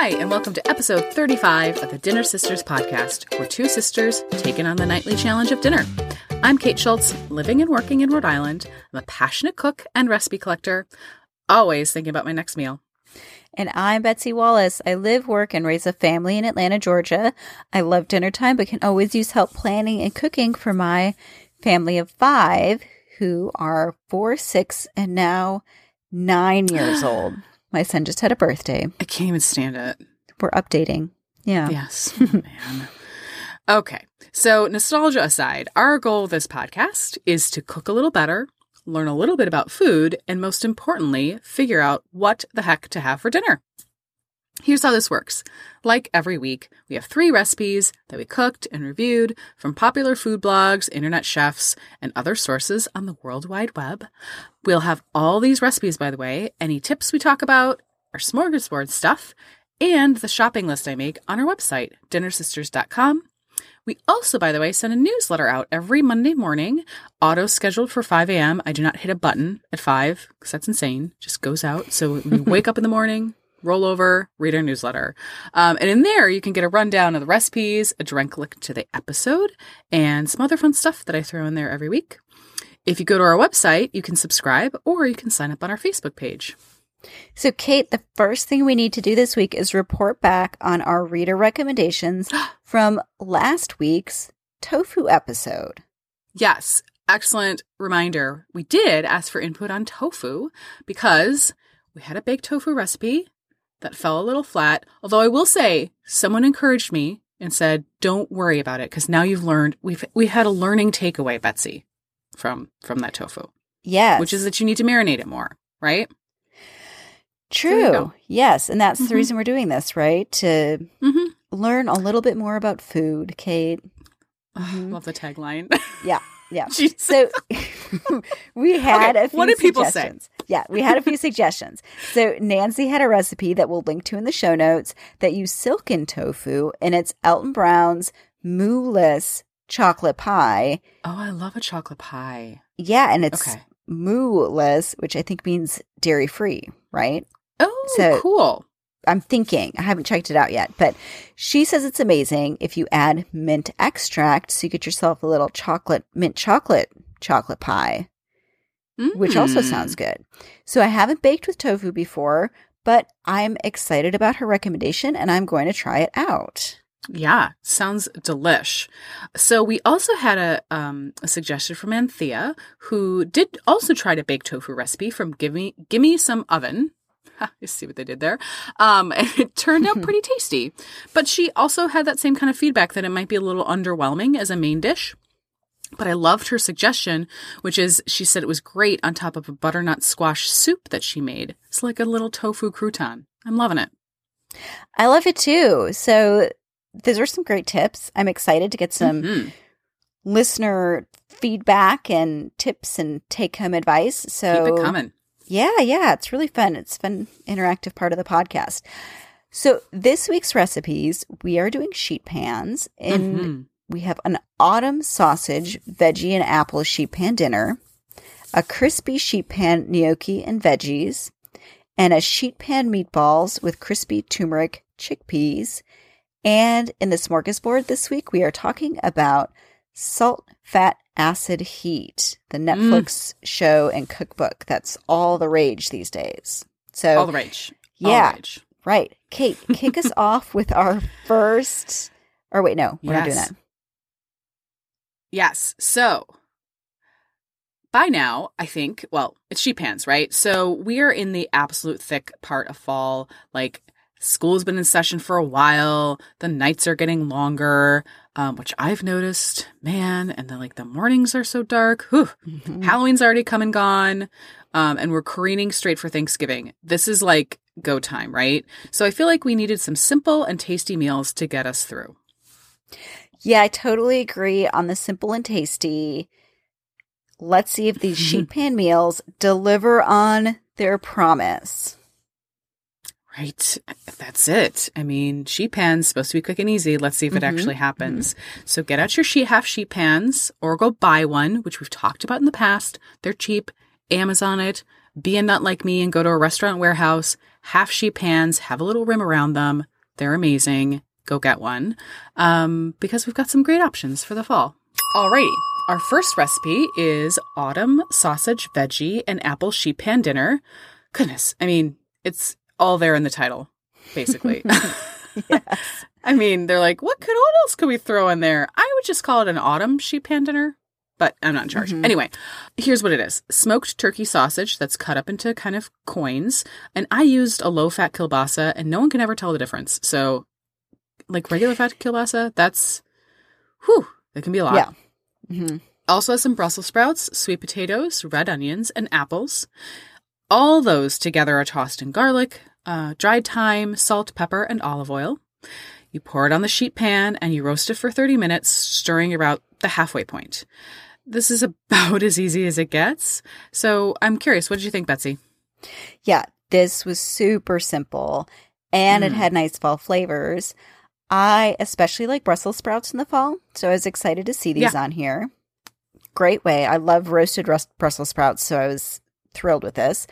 Hi, and welcome to episode 35 of the Dinner Sisters podcast, where two sisters taking on the nightly challenge of dinner. I'm Kate Schultz, living and working in Rhode Island. I'm a passionate cook and recipe collector, always thinking about my next meal. And I'm Betsy Wallace. I live, work, and raise a family in Atlanta, Georgia. I love dinner time, but can always use help planning and cooking for my family of five who are four, six, and now nine years old. My son just had a birthday. I can't even stand it. We're updating. Yeah. Yes, man. Okay, so nostalgia aside, our goal of this podcast is to cook a little better, learn a little bit about food, and most importantly, figure out what the heck to have for dinner. Here's how this works. Like every week, we have three recipes that we cooked and reviewed from popular food blogs, internet chefs, and other sources on the World Wide Web. We'll have all these recipes, by the way, any tips we talk about, our smorgasbord stuff, and the shopping list I make on our website, dinnersisters.com. We also, by the way, send a newsletter out every Monday morning, auto scheduled for 5 a.m. I do not hit a button at 5 because that's insane. Just goes out. So you wake up in the morning, roll over, read our newsletter. Um, and in there, you can get a rundown of the recipes, a drink link to the episode, and some other fun stuff that I throw in there every week. If you go to our website, you can subscribe or you can sign up on our Facebook page. So, Kate, the first thing we need to do this week is report back on our reader recommendations from last week's tofu episode. Yes, excellent reminder. We did ask for input on tofu because we had a baked tofu recipe that fell a little flat. Although I will say, someone encouraged me and said, "Don't worry about it because now you've learned. We've we had a learning takeaway, Betsy, from from that tofu, Yes. which is that you need to marinate it more, right? True. Yes. And that's Mhm. the reason we're doing this, right? To Mm-hmm. learn a little bit more about food, Kate. Mhm. Love the tagline. Yeah. Yeah. Jesus. So we had a few what did people say? Yeah, we had a few suggestions. So Nancy had a recipe that we'll link to in the show notes that used silken tofu, and it's Alton Brown's mooless chocolate pie. oh, I love a chocolate pie. Yeah, and it's Okay. mooless, which I think means dairy free, right? Oh, So- cool. I'm thinking. I haven't checked it out yet, but she says it's amazing if you add mint extract, so you get yourself a little chocolate mint chocolate chocolate pie. Which also Mm. sounds good. So I haven't baked with tofu before, but I'm excited about her recommendation and I'm going to try it out. Yeah, sounds delish. So we also had a um, a suggestion from Anthea, who did also try to bake tofu recipe from Gimme Gimme Some Oven. You see what they did there. Um, and it turned out pretty tasty. But she also had that same kind of feedback that it might be a little underwhelming as a main dish. But I loved her suggestion, which is she said it was great on top of a butternut squash soup that she made. It's like a little tofu crouton. I'm loving it. I love it too. So those are some great tips. I'm excited to get some Mhm. listener feedback and tips and take home advice. So Keep it coming. Yeah, yeah, it's really fun. It's fun interactive part of the podcast. So this week's recipes, we are doing sheet pans and Mhm. We have an autumn sausage, veggie, and apple sheet pan dinner, a crispy sheet pan gnocchi and veggies, and a sheet pan meatballs with crispy turmeric chickpeas. And in the smorgasbord this week, we are talking about salt, fat, acid, heat, the mm. Netflix show and cookbook. That's all the rage these days. So, All the rage. All the yeah, rage. right. Kate, kick us off with our first. Or wait, no, we're not doing that. Yes. So by now, I think, well, it's sheet pans, right? So we are in the absolute thick part of fall. Like school's been in session for a while. The nights are getting longer, um, which I've noticed, man. And then like the mornings are so dark. Whew. Halloween's already come and gone. Um, and we're careening straight for Thanksgiving. This is like go time, right? So I feel like we needed some simple and tasty meals to get us through. Yeah, I totally agree on the simple and tasty. Let's see if these sheet pan meals deliver on their promise. Right. That's it. I mean, sheet pans supposed to be quick and easy. Let's see if it Mhm, actually happens. So get out your sheet half sheet pans or go buy one, which we've talked about in the past. They're cheap Amazon it, be a nut like me and go to a restaurant warehouse, half sheet pans, have a little rim around them. They're amazing. Go get one. Um, because we've got some great options for the fall. Alrighty. Our first recipe is autumn sausage, veggie, and apple sheet pan dinner. Goodness, I mean, it's all there in the title, basically. yes. I mean, they're like, what could what else could we throw in there? I would just call it an autumn sheet pan dinner, but I'm not in charge. Mhm. Anyway, here's what it is: smoked turkey sausage that's cut up into kind of coins, and I used a low fat kielbasa, and no one can ever tell the difference. So, like regular fat kielbasa, that's whew, it can be a lot. Yeah. hmm Also has some Brussels sprouts, sweet potatoes, red onions, and apples. All those together are tossed in garlic, uh, dried thyme, salt, pepper, and olive oil. You pour it on the sheet pan and you roast it for 30 minutes, stirring about the halfway point. This is about as easy as it gets. So I'm curious, what did you think, Betsy? Yeah, this was super simple and it Mm. had nice fall flavors. I especially like Brussels sprouts in the fall, so I was excited to see these on here. Great way. I love roasted Rus- Brussels sprouts, so I was thrilled with this.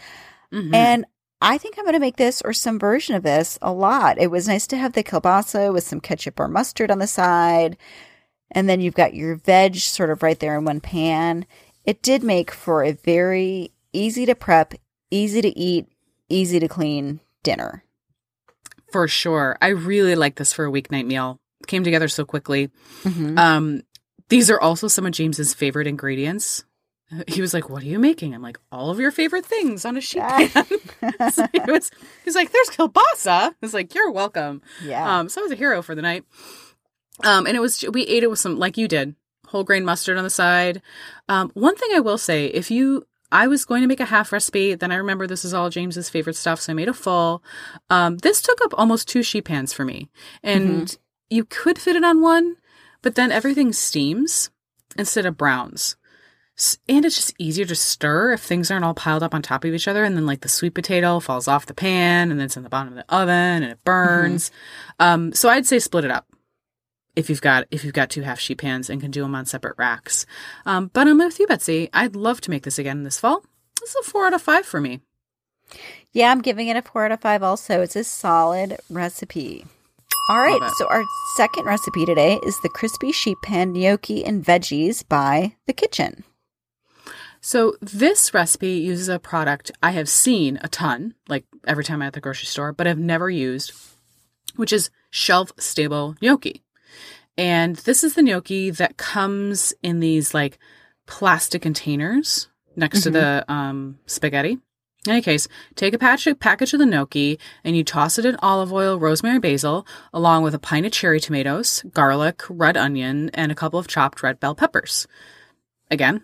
Mhm. And I think I'm going to make this or some version of this a lot. It was nice to have the kielbasa with some ketchup or mustard on the side. And then you've got your veg sort of right there in one pan. It did make for a very easy to prep, easy to eat, easy to clean dinner. For sure. I really like this for a weeknight meal. Came together so quickly. Mhm. Um, these are also some of James's favorite ingredients. He was like, "What are you making?" I'm like, "All of your favorite things on a sheet pan." so he was, he's like, "There's kielbasa." Was like, "You're welcome." yeah. Um, so I was a hero for the night. Um, and it was we ate it with some like you did, whole grain mustard on the side. Um, one thing I will say, if you, I was going to make a half recipe, then I remember this is all James's favorite stuff, so I made a full. Um, this took up almost two sheet pans for me, and you could fit it on one, but then everything steams instead of browns. And it's just easier to stir if things aren't all piled up on top of each other. And then, like, the sweet potato falls off the pan and then it's in the bottom of the oven and it burns. Um, so I'd say split it up if you've got if you've got two half sheet pans and can do them on separate racks. Um, but I'm with you, Betsy. I'd love to make this again this fall. This is a four out of five for me. Yeah, I'm giving it a four out of five also. It's a solid recipe. All right, so our second recipe today is the crispy sheet pan gnocchi and veggies by The Kitchen. So this recipe uses a product I have seen a ton, like every time I'm at the grocery store, but I've never used, which is shelf stable gnocchi. And this is the gnocchi that comes in these like plastic containers next to the um, spaghetti. In any case, take a patch, package of the gnocchi and you toss it in olive oil, rosemary, basil, along with a pint of cherry tomatoes, garlic, red onion, and a couple of chopped red bell peppers. Again,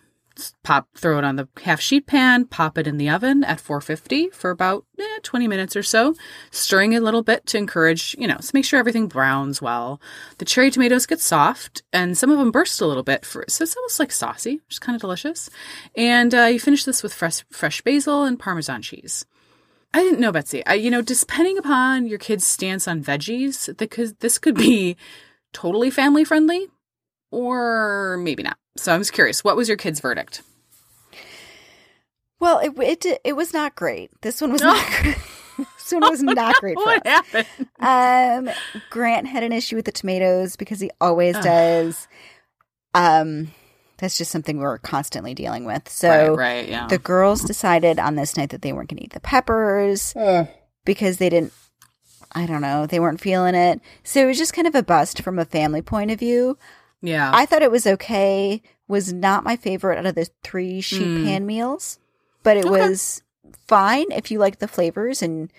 pop throw it on the half sheet pan pop it in the oven at 450 for about eh, 20 minutes or so stirring a little bit to encourage you know to make sure everything browns well. The cherry tomatoes get soft and some of them burst a little bit for so it's almost like saucy which is kind of delicious. And uh, you finish this with fresh fresh basil and parmesan cheese. I didn't know, Betsy. I, you know, depending upon your kid's stance on veggies, because this could be totally family friendly, or maybe not. So I'm just curious. What was your kid's verdict? Well, it it it was not great. This one was not great. this one was not great for what us. happened? Um, Grant had an issue with the tomatoes because he always Ugh. does. Um, that's just something we're constantly dealing with. So right, right, yeah. the girls decided on this night that they weren't going to eat the peppers because they didn't. I don't know. They weren't feeling it. So it was just kind of a bust from a family point of view. Yeah. I thought it was okay. Was not my favorite out of the three sheet Mm. pan meals, but it Okay. was fine if you like the flavors and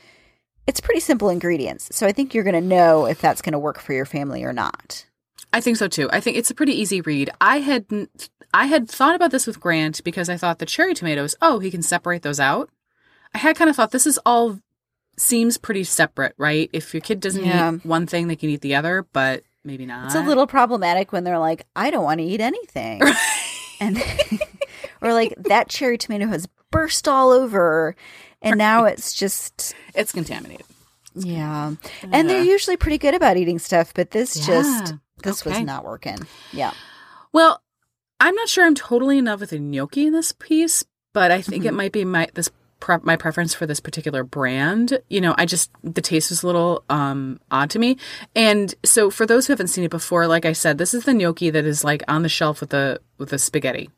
it's pretty simple ingredients. So I think you're going to know if that's going to work for your family or not. I think so too. I think it's a pretty easy read. I had I had thought about this with Grant because I thought the cherry tomatoes, oh, he can separate those out. I had kind of thought this is all seems pretty separate, right? If your kid doesn't Yeah. eat one thing, they can eat the other, but maybe not. It's a little problematic when they're like, I don't want to eat anything. and or like that cherry tomato has burst all over and now it's just it's contaminated. yeah. And they're usually pretty good about eating stuff, but this just Yeah. this was not working. Yeah. Well, I'm not sure I'm totally in love with the gnocchi in this piece, but I think it mm-hmm. might be my this pre- my preference for this particular brand. You know, I just the taste was a little um odd to me. And so for those who haven't seen it before, like I said, this is the gnocchi that is like on the shelf with the with the spaghetti.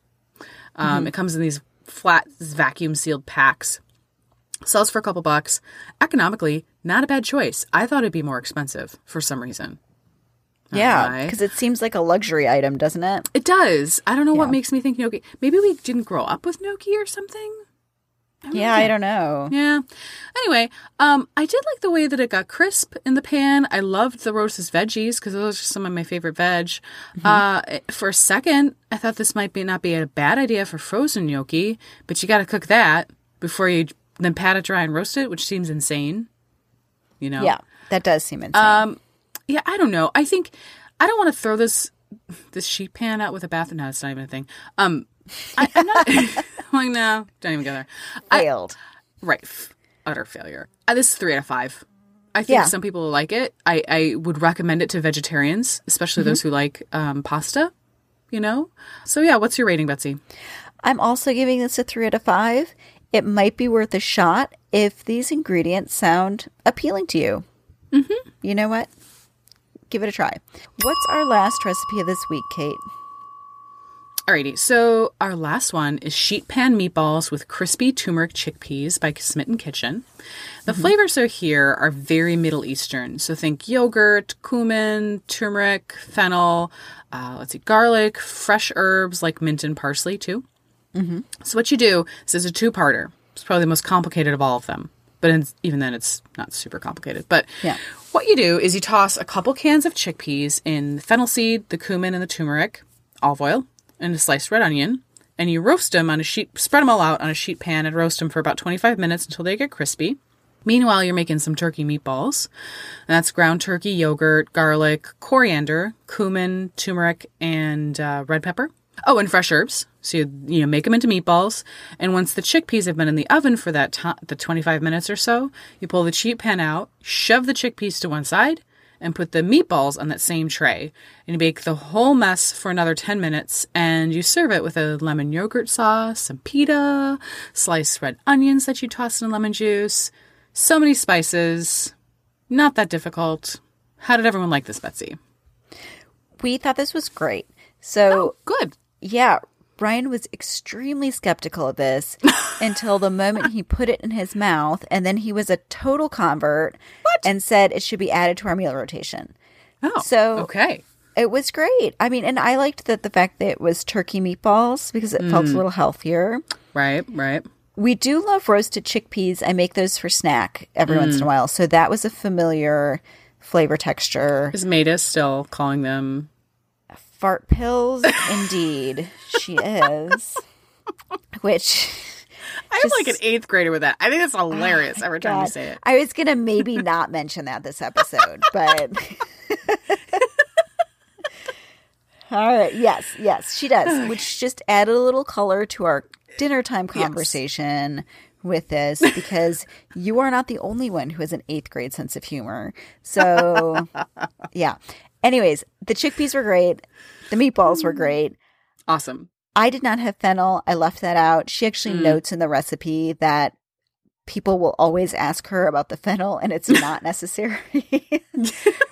Um, It comes in these flat vacuum sealed packs. Sells for a couple bucks. Economically, not a bad choice. I thought it'd be more expensive for some reason. Yeah, because it seems like a luxury item, doesn't it? It does. I don't know what makes me think gnocchi. Maybe we didn't grow up with gnocchi or something. Yeah, I don't know. Yeah. Anyway, um, I did like the way that it got crisp in the pan. I loved the roasted veggies because those are some of my favorite veg. Uh, for a second, I thought this might be not be a bad idea for frozen gnocchi, but you got to cook that before you then pat it dry and roast it, which seems insane. You know. Yeah, that does seem insane. Um, yeah, I don't know. I think I don't want to throw this this sheet pan out with a bath. No, it's not even a thing. Um, I, I'm not I'm like no, don't even go there. I, Failed. right, utter failure. Uh, this is three out of five. I think Yeah. some people will like it. I I would recommend it to vegetarians, especially those who like um, pasta. You know. So yeah, what's your rating, Betsy? I'm also giving this a three out of five. It might be worth a shot if these ingredients sound appealing to you. Mm-hmm. You know what? Give it a try. What's our last recipe of this week, Kate? Alrighty, so our last one is sheet pan meatballs with crispy turmeric chickpeas by Smitten Kitchen. The flavors are here are very Middle Eastern, so think yogurt, cumin, turmeric, fennel, uh, let's see, garlic, fresh herbs like mint and parsley too. So what you do, this is a two-parter. It's probably the most complicated of all of them, but in, even then, it's not super complicated. But Yeah. what you do is you toss a couple cans of chickpeas in the fennel seed, the cumin, and the turmeric, olive oil, and a sliced red onion, and you roast them on a sheet. Spread them all out on a sheet pan and roast them for about 25 minutes until they get crispy. Meanwhile, you're making some turkey meatballs. And that's ground turkey, yogurt, garlic, coriander, cumin, turmeric, and uh, red pepper. Oh, and fresh herbs. So you you know make them into meatballs, and once the chickpeas have been in the oven for that the 25 minutes or so, you pull the sheet pan out, shove the chickpeas to one side, and put the meatballs on that same tray. And you bake the whole mess for another 10 minutes, and you serve it with a lemon yogurt sauce, some pita, sliced red onions that you toss in lemon juice, so many spices. Not that difficult. How did everyone like this, Betsy? We thought this was great. So, oh, Good. yeah, Brian was extremely skeptical of this until the moment he put it in his mouth, and then he was a total convert what? and said it should be added to our meal rotation. Oh, So- okay. It was great. I mean, and I liked that the fact that it was turkey meatballs because it felt a mm. little healthier. Right, right. We do love roasted chickpeas. I make those for snack every once in a mm. while. So that was a familiar flavor texture. Is Maida still calling them? Fart pills, indeed, she is. Which I'm like an eighth grader with that. I think that's oh hilarious every time you Oh say it. I was gonna maybe not mention that this episode, but all right, yes, yes, she does, which just added a little color to our dinner time conversation with this because you are not the only one who has an eighth grade sense of humor. So, yeah. Anyways, the chickpeas were great. The meatballs were great. Awesome. I did not have fennel. I left that out. She actually Mm. notes in the recipe that people will always ask her about the fennel and it's not necessary.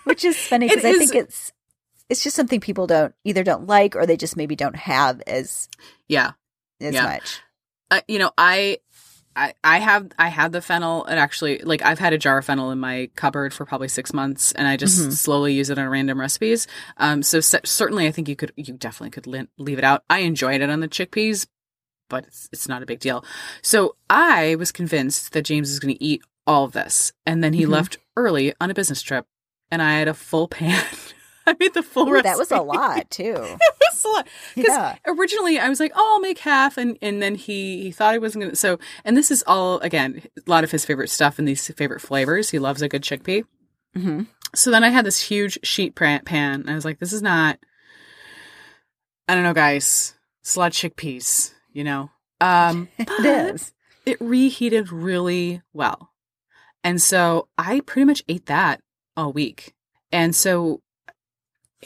Which is funny because I think it's it's just something people don't either don't like or they just maybe don't have as Yeah. as Yeah. much. Uh, you know, I, I, I have, I had the fennel. and actually, like, I've had a jar of fennel in my cupboard for probably six months, and I just Mhm. slowly use it on random recipes. Um, so cer- certainly, I think you could, you definitely could li- leave it out. I enjoyed it on the chickpeas, but it's, it's not a big deal. So I was convinced that James is going to eat all of this, and then he Mhm. left early on a business trip, and I had a full pan. I made the full. Ooh, that was a lot too. It was a lot. Because Yeah. originally I was like, oh, I'll make half. And, and then he, he thought I wasn't going to. So, and this is all, again, a lot of his favorite stuff and these favorite flavors. He loves a good chickpea. hmm So then I had this huge sheet pan. And I was like, this is not, I don't know, guys. It's a lot of chickpeas, you know? Um, It is. It reheated really well. And so I pretty much ate that all week. And so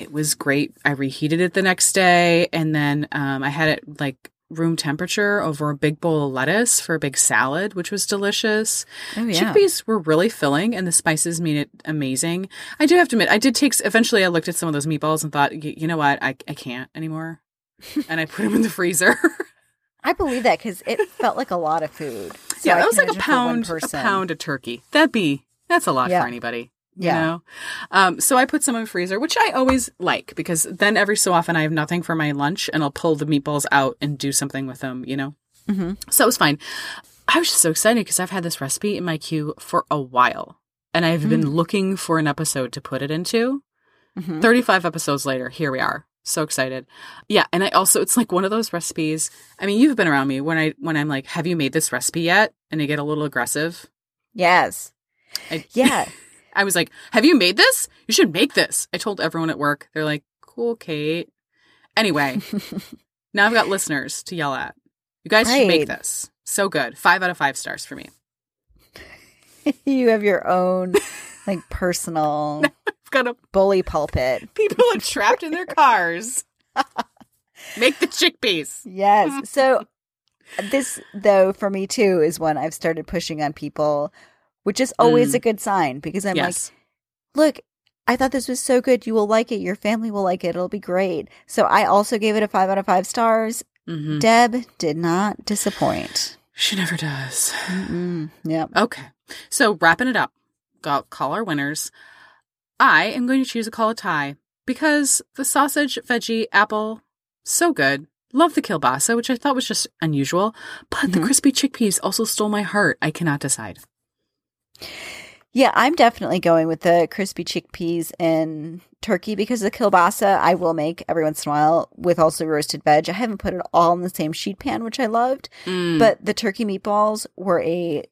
it was great. I reheated it the next day and then um, I had it like room temperature over a big bowl of lettuce for a big salad, which was delicious. Oh yeah. Chickpeas were really filling, and the spices made it amazing. I do have to admit, I did take. Eventually, I looked at some of those meatballs and thought, "Y- you know what, I I can't anymore, and I put them in the freezer. I believe that because it felt like a lot of food. So yeah, I that was like a imagine for one pound, a pound of turkey. That'd be that's a lot Yeah. for anybody. Yeah. You know? Um, so I put some in the freezer, which I always like because then every so often I have nothing for my lunch and I'll pull the meatballs out and do something with them, you know? Mhm. So it was fine. I was just so excited because I've had this recipe in my queue for a while and I've Mm. been looking for an episode to put it into. Mhm. 35 episodes later, here we are. So excited. Yeah, and I also it's like one of those recipes. I mean, you've been around me when I when I'm like, "Have you made this recipe yet?" and I get a little aggressive. Yes. I, Yeah. I was like, "Have you made this? You should make this." I told everyone at work. They're like, "Cool, Kate." Anyway, now I've got listeners to yell at. You guys should make this. So good. 5 out of 5 stars for me. you have your own like personal I've got a bully pulpit. people are trapped in their cars. make the chickpeas. Yes. So this though for me too is when I've started pushing on people, which is always Mm. a good sign because I'm yes. like, look, I thought this was so good. You will like it. Your family will like it. It'll be great. So I also gave it a five out of five stars. hmm Deb did not disappoint. She never does. Mm-mm. Yep. Okay. So wrapping it up, go call our winners. I am going to choose a call a tie because the sausage, veggie, apple, so good. Love the kielbasa, which I thought was just unusual, but the Mhm. crispy chickpeas also stole my heart. I cannot decide. Yeah, I'm definitely going with the crispy chickpeas and turkey because the kielbasa I will make every once in a while with also roasted veg. I haven't put it all in the same sheet pan, which I loved, Mm, but the turkey meatballs were a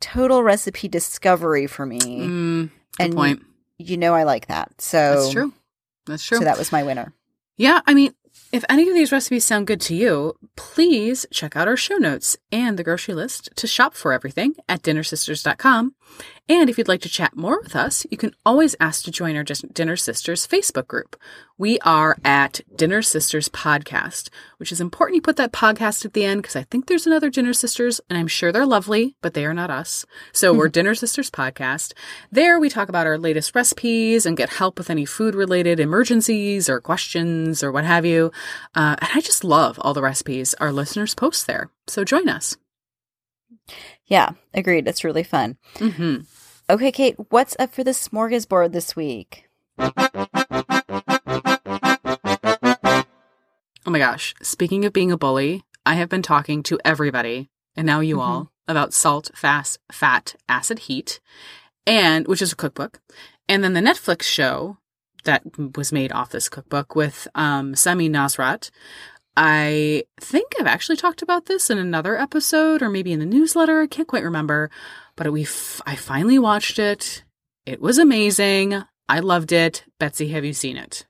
total recipe discovery for me. mm, good and point. You know I like that. So That's true. That's true. So that was my winner. Yeah, I mean, if any of these recipes sound good to you, please check out our show notes and the grocery list to shop for everything at dinnersisters.com. And if you'd like to chat more with us, you can always ask to join our Dinner Sisters Facebook group. We are at Dinner Sisters Podcast, which is important you put that podcast at the end because I think there's another Dinner Sisters and I'm sure they're lovely, but they are not us. So we're Dinner Sisters Podcast. There we talk about our latest recipes and get help with any food related emergencies or questions or what have you. Uh, and I just love all the recipes our listeners post there. So join us. Yeah, agreed. It's really fun. hmm Okay, Kate, what's up for the smorgasbord this week? Oh my gosh. Speaking of being a bully, I have been talking to everybody, and now you Mhm. all, about salt, fast, fat, acid, heat, and which is a cookbook. And then the Netflix show that was made off this cookbook with um, Samin Nosrat. I think I've actually talked about this in another episode or maybe in the newsletter. I can't quite remember, but we f- I finally watched it. It was amazing. I loved it. Betsy, have you seen it?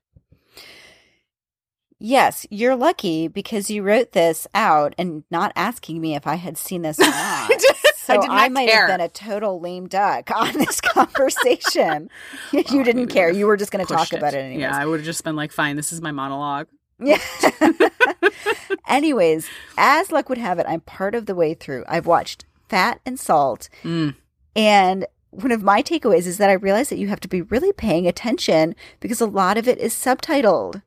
Yes, you're lucky because you wrote this out and not asking me if I had seen this or not. I did- I so I, might care. have been a total lame duck on this conversation. you oh, didn't care. You were just going to talk pushed about it anyways. Yeah, I would have just been like, fine, this is my monologue. Yeah. anyways, as luck would have it, I'm part of the way through. I've watched Fat and Salt, Mm. and one of my takeaways is that I realized that you have to be really paying attention because a lot of it is subtitled.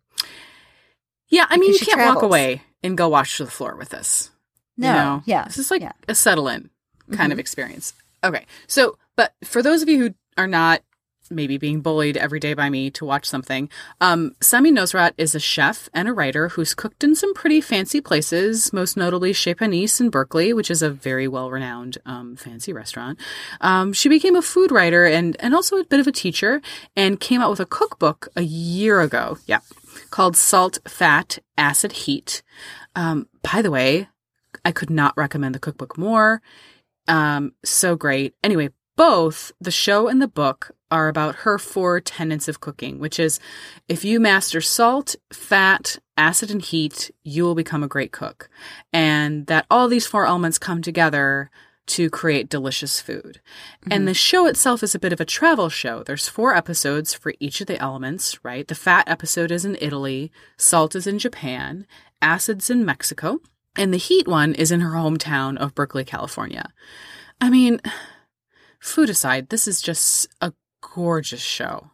Yeah, I mean, you can't walk away and go wash the floor with this. No, you know? yeah, This is like yeah. a settle in kind Mhm. of experience. Okay. So, but for those of you who are not maybe being bullied every day by me to watch something, um, Samin Nosrat is a chef and a writer who's cooked in some pretty fancy places, most notably Chez Panisse in Berkeley, which is a very well renowned um, fancy restaurant. Um, she became a food writer and, and also a bit of a teacher and came out with a cookbook a year ago. Yeah. Called Salt, Fat, Acid, Heat. Um, by the way, I could not recommend the cookbook more. Um, so great. Anyway, both the show and the book are about her four tenets of cooking, which is if you master salt, fat, acid, and heat, you will become a great cook. And that all these four elements come together to create delicious food. And mm-hmm. the show itself is a bit of a travel show. There's four episodes for each of the elements, right? The fat episode is in Italy, salt is in Japan, acids in Mexico. And the Heat one is in her hometown of Berkeley, California. I mean, food aside, this is just a gorgeous show.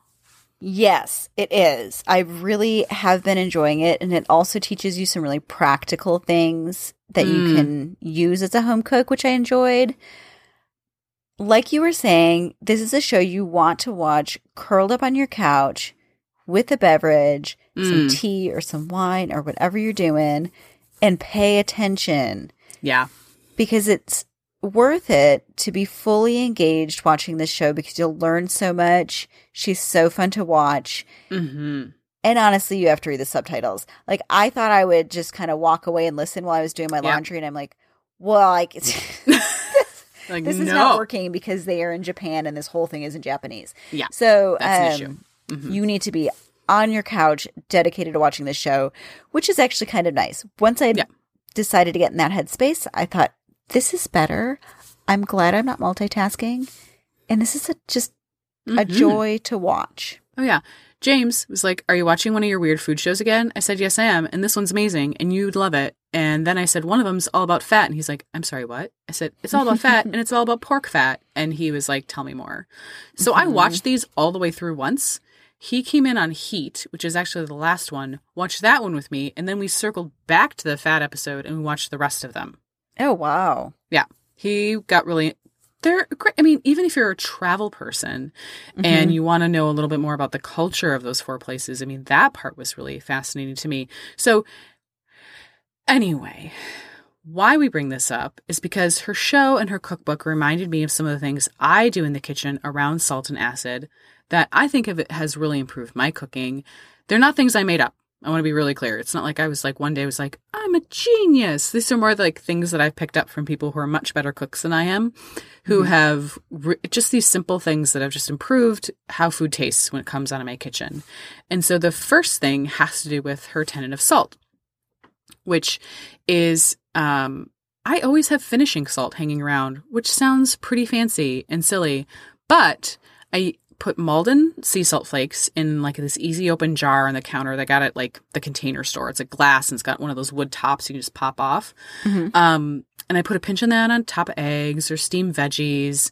Yes, it is. I really have been enjoying it. And it also teaches you some really practical things that you Mm. can use as a home cook, which I enjoyed. Like you were saying, this is a show you want to watch curled up on your couch with a beverage, some Mm. tea or some wine or whatever you're doing, and pay attention Yeah. because it's worth it to be fully engaged watching this show because you'll learn so much. She's so fun to watch. hmm And honestly, you have to read the subtitles. Like I thought I would just kind of walk away and listen while I was doing my Yeah. laundry and I'm like, well, like Like, this no. is not working because they are in Japan and this whole thing is in Japanese. Yeah. So That's um. Mhm. you need to be on your couch dedicated to watching this show, which is actually kind of nice. Once I Yeah. decided to get in that headspace, I thought this is better. I'm glad I'm not multitasking, and this is a, just a Mhm. joy to watch. Oh yeah. James was like, "Are you watching one of your weird food shows again?" I said, "Yes, I am, and this one's amazing, and you'd love it." And then I said, "One of them's all about fat," and he's like, "I'm sorry, what?" I said, "It's all about fat, and it's all about pork fat." And he was like, "Tell me more." So I Mhm. watched these all the way through once. He came in on Heat, which is actually the last one. Watched that one with me, and then we circled back to the fat episode and we watched the rest of them. Oh wow! Yeah. He got really. They're great. I mean, even if you're a travel person and mm-hmm. you want to know a little bit more about the culture of those four places, I mean, that part was really fascinating to me. So, anyway, why we bring this up is because her show and her cookbook reminded me of some of the things I do in the kitchen around salt and acid that I think of it has really improved my cooking. They're not things I made up. I want to be really clear. It's not like I was like one day I was like, I'm a genius. These are more like things that I've picked up from people who are much better cooks than I am, who have re- just these simple things that have just improved how food tastes when it comes out of my kitchen. And so the first thing has to do with her tenet of salt, which is um, I always have finishing salt hanging around, which sounds pretty fancy and silly, but I put Maldon sea salt flakes in like this easy open jar on the counter that got at like the container store. It's a glass and it's got one of those wood tops you can just pop off. Mhm. Um, and I put a pinch of that on top of eggs or steamed veggies.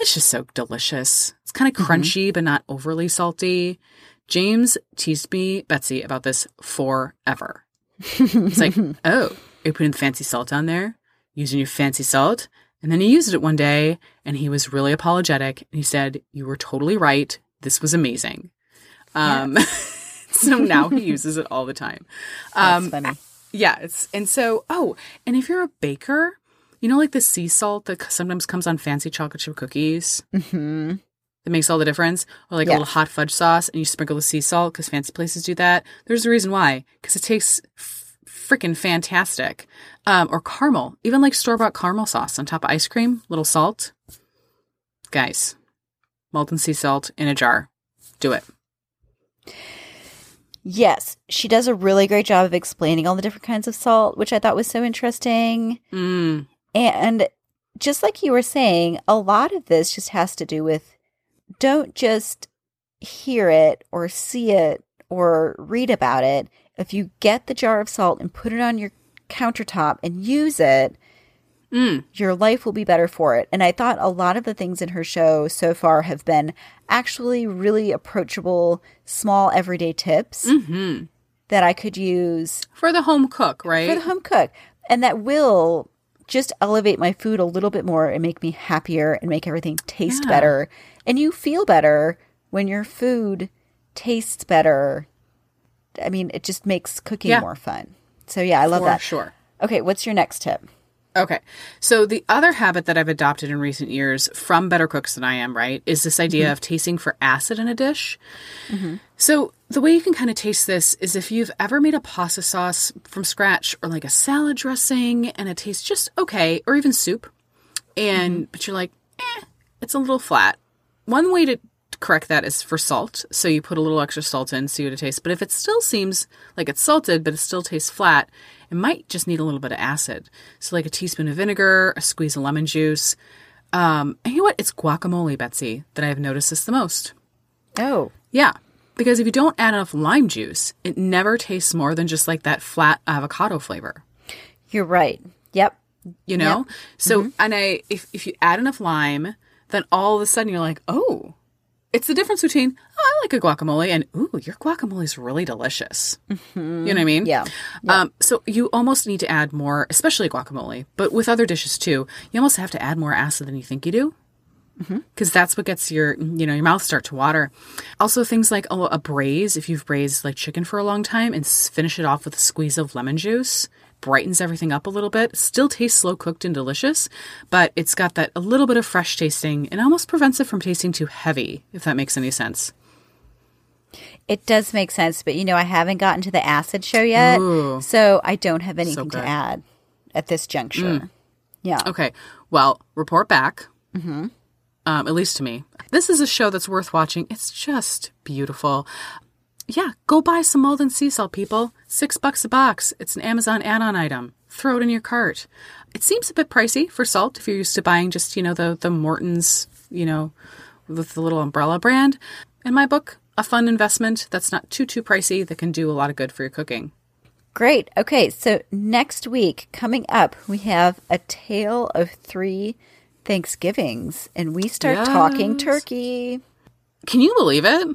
It's just so delicious. It's kind of Mhm. crunchy, but not overly salty. James teased me, Betsy, about this forever. He's like, oh, you're putting fancy salt on there, using your fancy salt. And then he used it one day and he was really apologetic. And he said, You were totally right. This was amazing. Um, so now he uses it all the time. That's Um, funny. yeah, it's and so oh, and if you're a baker, you know, like the sea salt that sometimes comes on fancy chocolate chip cookies hmm that makes all the difference, or like a little hot fudge sauce, and you sprinkle the sea salt because fancy places do that. There's a reason why, because it tastes f- freaking fantastic. Um, or caramel, even like store bought caramel sauce on top of ice cream, little salt. Guys, Maldon sea salt in a jar. Do it. Yes, she does a really great job of explaining all the different kinds of salt, which I thought was so interesting. Mm, And just like you were saying, a lot of this just has to do with don't just hear it or see it or read about it. If you get the jar of salt and put it on your countertop and use it, mm, your life will be better for it. And I thought a lot of the things in her show so far have been actually really approachable, small, everyday tips hmm that I could use For the home cook, right? for the home cook. And that will just elevate my food a little bit more and make me happier and make everything taste Yeah. better. And you feel better when your food tastes better. I mean, it just makes cooking Yeah. more fun. So, yeah, I love For that. sure. Okay, what's your next tip? Okay. So the other habit that I've adopted in recent years from better cooks than I am, right, is this idea mm-hmm. of tasting for acid in a dish. Mm-hmm. So the way you can kind of taste this is if you've ever made a pasta sauce from scratch or like a salad dressing and it tastes just okay, or even soup, and mm-hmm. but you're like, eh, it's a little flat. One way to correct that is for salt. So you put a little extra salt in, see what it tastes. But if it still seems like it's salted, but it still tastes flat, it might just need a little bit of acid. So like a teaspoon of vinegar, a squeeze of lemon juice. Um, and you know what? It's guacamole, Betsy, that I have noticed this the most. Oh, Yeah. Because if you don't add enough lime juice, it never tastes more than just like that flat avocado flavor. You're right. Yep. you know? So, and I, if, if you add enough lime, then all of a sudden you're like, oh, it's the difference between, oh, I like a guacamole and, ooh, your guacamole is really delicious. You know what I mean? Yeah. Um, so you almost need to add more, especially guacamole, but with other dishes too, you almost have to add more acid than you think you do. Because that's what gets your, you know, your mouth start to water. Also, things like oh, a braise, if you've braised like chicken for a long time and s- finish it off with a squeeze of lemon juice, brightens everything up a little bit. Still tastes slow cooked and delicious, but it's got that a little bit of fresh tasting and almost prevents it from tasting too heavy, if that makes any sense. It does make sense, but you know, I haven't gotten to the acid show yet, Ooh. so I don't have anything to add at this juncture. Yeah. Okay. Well, report back. Mm-hmm. Um, at least to me. This is a show that's worth watching. It's just beautiful. Yeah, go buy some Maldon sea salt, people. Six bucks a box. It's an Amazon add-on item. Throw it in your cart. It seems a bit pricey for salt if you're used to buying just, you know, the the Morton's, you know, with the little umbrella brand. In my book, a fun investment that's not too too pricey that can do a lot of good for your cooking. Great. Okay, so next week coming up, we have a tale of three Thanksgivings, and we start talking turkey. Can you believe it?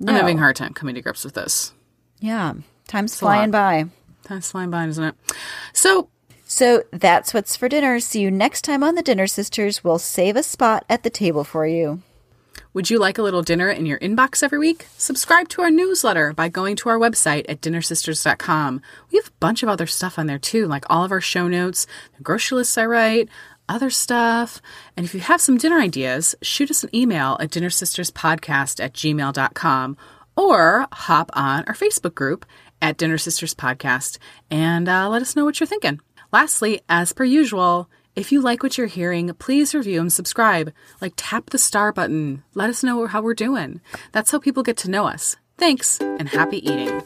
No. I'm having a hard time coming to grips with this. Yeah, time's a flying by. Time's flying by, isn't it? So So that's what's for dinner. See you next time on the Dinner Sisters. We'll save a spot at the table for you. Would you like a little dinner in your inbox every week? Subscribe to our newsletter by going to our website at dinnersisters.com. We have a bunch of other stuff on there too, like all of our show notes, the grocery lists I write, other stuff. And if you have some dinner ideas, shoot us an email at dinnersisterspodcast at gmail.com or hop on our Facebook group at Dinner Sisters Podcast and uh, let us know what you're thinking. Lastly, as per usual, if you like what you're hearing, please review and subscribe. Like tap the star button. Let us know how we're doing. That's how people get to know us. Thanks and happy eating.